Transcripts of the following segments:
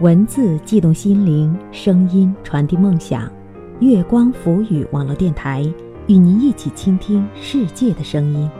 文字悸动心灵，声音传递梦想。月光浮语网络电台与您一起倾听世界的声音。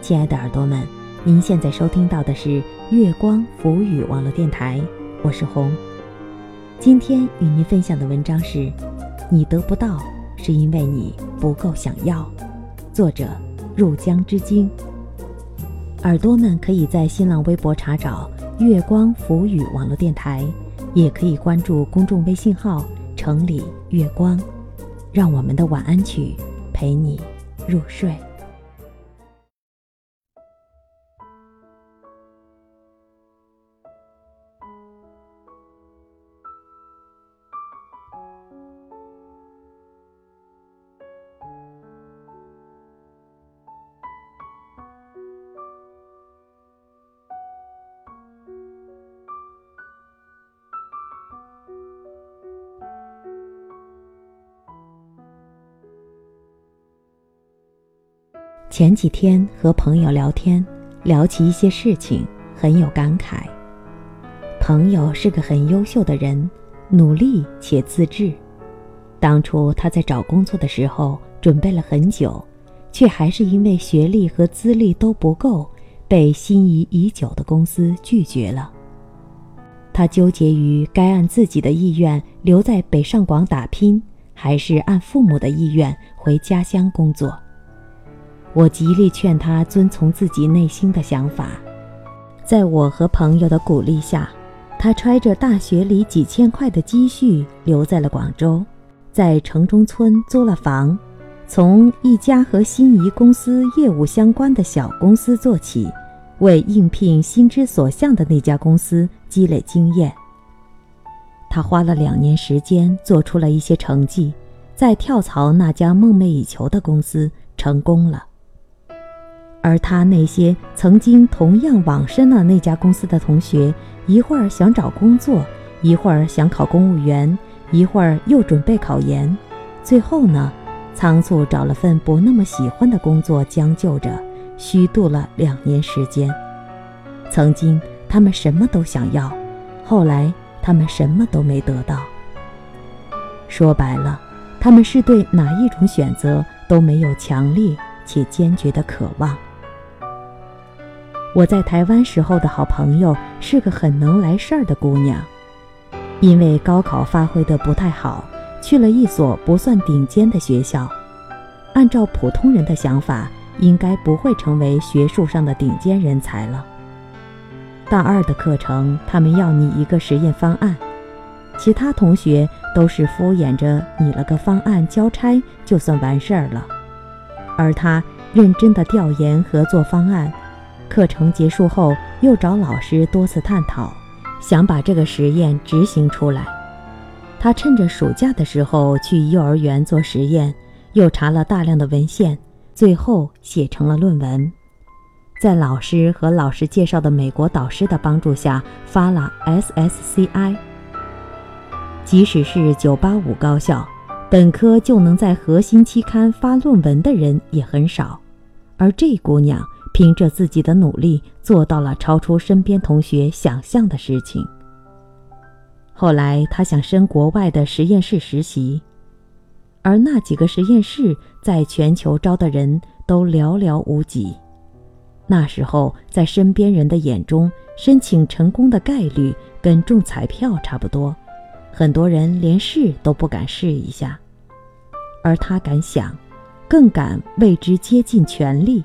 亲爱的耳朵们，您现在收听到的是月光浮语网络电台，我是红。今天与您分享的文章是：你得不到，是因为你不够想要。作者：入江之鲸。耳朵们可以在新浪微博查找。月光浮语网络电台，也可以关注公众微信号“城里月光”，让我们的晚安曲陪你入睡。前几天和朋友聊天，聊起一些事情，很有感慨。朋友是个很优秀的人，努力且自制。当初他在找工作的时候，准备了很久，却还是因为学历和资历都不够，被心仪已久的公司拒绝了。他纠结于该按自己的意愿留在北上广打拼，还是按父母的意愿回家乡工作。我极力劝他遵从自己内心的想法，在我和朋友的鼓励下，他揣着大学里几千块的积蓄留在了广州，在城中村租了房，从一家和心仪公司业务相关的小公司做起，为应聘心之所向的那家公司积累经验。他花了两年时间做出了一些成绩，在跳槽那家梦寐以求的公司成功了。而他那些曾经同样网申了那家公司的同学，一会儿想找工作，一会儿想考公务员，一会儿又准备考研，最后呢，仓促找了份不那么喜欢的工作将就着，虚度了两年时间。曾经他们什么都想要，后来他们什么都没得到。说白了，他们是对哪一种选择都没有强烈且坚决的渴望。我在台湾时候的好朋友是个很能来事儿的姑娘，因为高考发挥的不太好，去了一所不算顶尖的学校。按照普通人的想法，应该不会成为学术上的顶尖人才了。大二的课程，他们要拟一个实验方案，其他同学都是敷衍着拟了个方案交差就算完事儿了，而他认真的调研合作方案。课程结束后，又找老师多次探讨，想把这个实验执行出来。他趁着暑假的时候去幼儿园做实验，又查了大量的文献，最后写成了论文。在老师和老师介绍的美国导师的帮助下，发了 SSCI。即使是985高校，本科就能在核心期刊发论文的人也很少，而这姑娘。凭着自己的努力，做到了超出身边同学想象的事情。后来，他想申国外的实验室实习，而那几个实验室在全球招的人都寥寥无几。那时候，在身边人的眼中，申请成功的概率跟中彩票差不多，很多人连试都不敢试一下，而他敢想，更敢为之竭尽全力。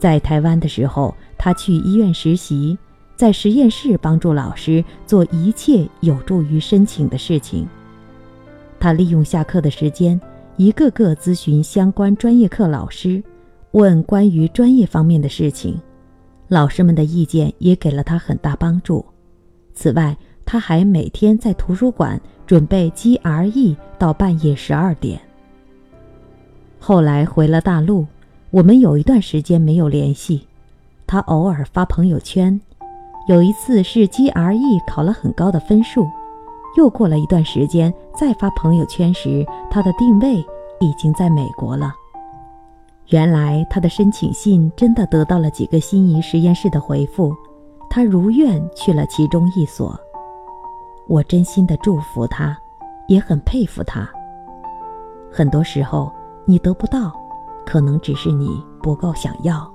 在台湾的时候，他去医院实习，在实验室帮助老师做一切有助于申请的事情。他利用下课的时间，一个个咨询相关专业课老师，问关于专业方面的事情。老师们的意见也给了他很大帮助。此外，他还每天在图书馆准备 GRE 到半夜十二点。后来回了大陆。我们有一段时间没有联系，他偶尔发朋友圈。有一次是 GRE 考了很高的分数，又过了一段时间再发朋友圈时，他的定位已经在美国了。原来他的申请信真的得到了几个心仪实验室的回复，他如愿去了其中一所。我真心的祝福他，也很佩服他。很多时候，你得不到，可能只是你不够想要。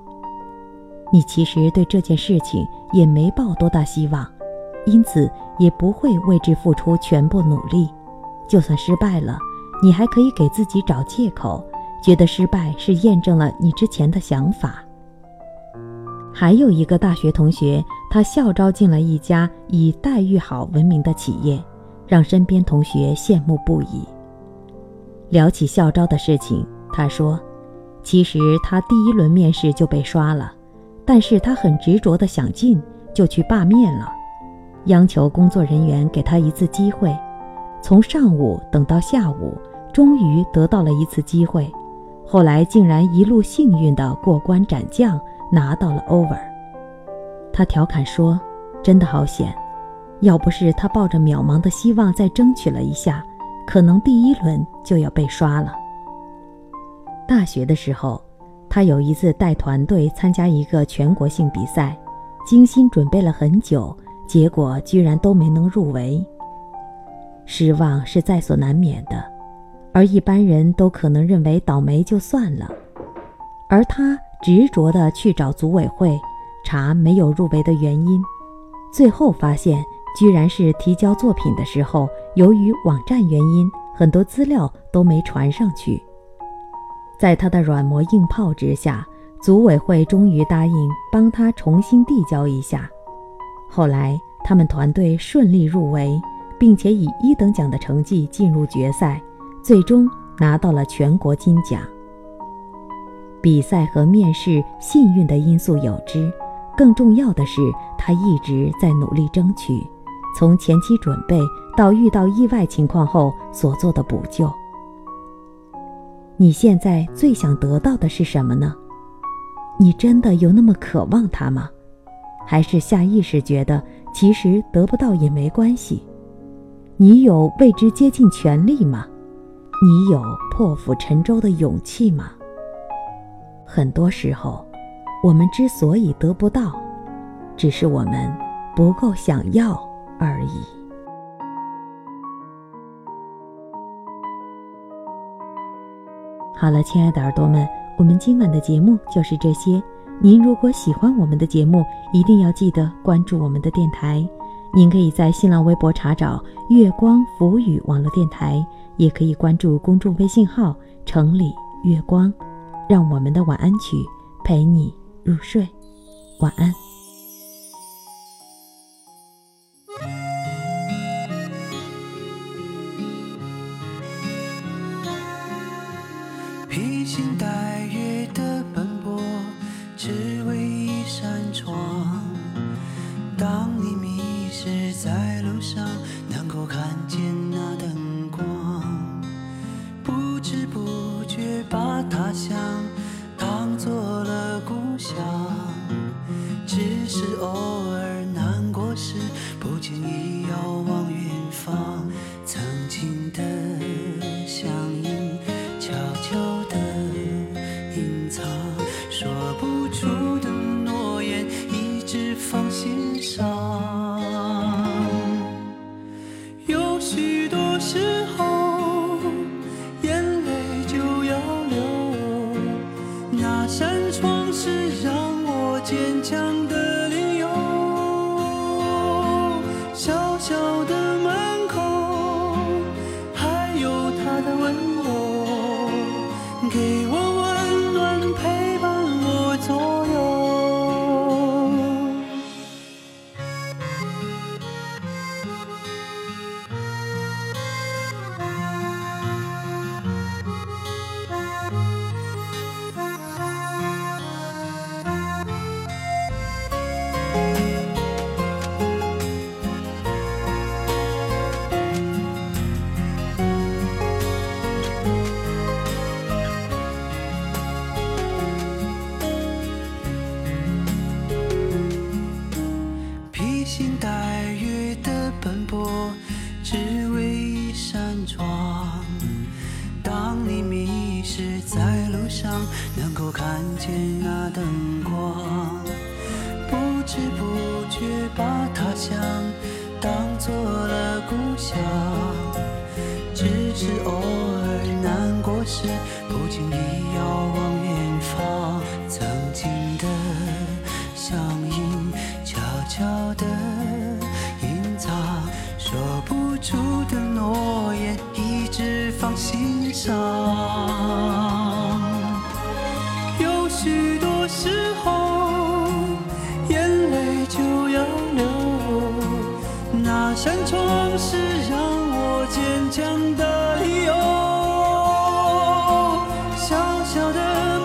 你其实对这件事情也没抱多大希望，因此也不会为之付出全部努力。就算失败了，你还可以给自己找借口，觉得失败是验证了你之前的想法。还有一个大学同学，他校招进了一家以待遇好闻名的企业，让身边同学羡慕不已。聊起校招的事情，他说：“其实他第一轮面试就被刷了，但是他很执着的想进，就去罢面了，央求工作人员给他一次机会。从上午等到下午，终于得到了一次机会。后来竟然一路幸运的过关斩将。”拿到了 over，他调侃说：“真的好险，要不是他抱着渺茫的希望再争取了一下，可能第一轮就要被刷了。”大学的时候，他有一次带团队参加一个全国性比赛，精心准备了很久，结果居然都没能入围。失望是在所难免的，而一般人都可能认为倒霉就算了，而他。执着地去找组委会查没有入围的原因，最后发现居然是提交作品的时候，由于网站原因，很多资料都没传上去。在他的软磨硬泡之下，组委会终于答应帮他重新递交一下。后来他们团队顺利入围，并且以一等奖的成绩进入决赛，最终拿到了全国金奖。比赛和面试幸运的因素有之，更重要的是他一直在努力争取，从前期准备到遇到意外情况后所做的补救。你现在最想得到的是什么呢？你真的有那么渴望它吗？还是下意识觉得其实得不到也没关系？你有为之竭尽全力吗？你有破釜沉舟的勇气吗？很多时候，我们之所以得不到，只是我们不够想要而已。好了，亲爱的耳朵们，我们今晚的节目就是这些。您如果喜欢我们的节目，一定要记得关注我们的电台。您可以在新浪微博查找“月光浮语网络电台”，也可以关注公众微信号“城里月光”。让我们的晚安曲陪你入睡，晚安。把他乡当。做了故乡，只是偶尔能够看见那灯光，不知不觉把他乡当做了故乡，只是偶尔难过时，不经意遥望远方，曾经的乡音，悄悄地隐藏，说不出的诺言，一直放心上。小的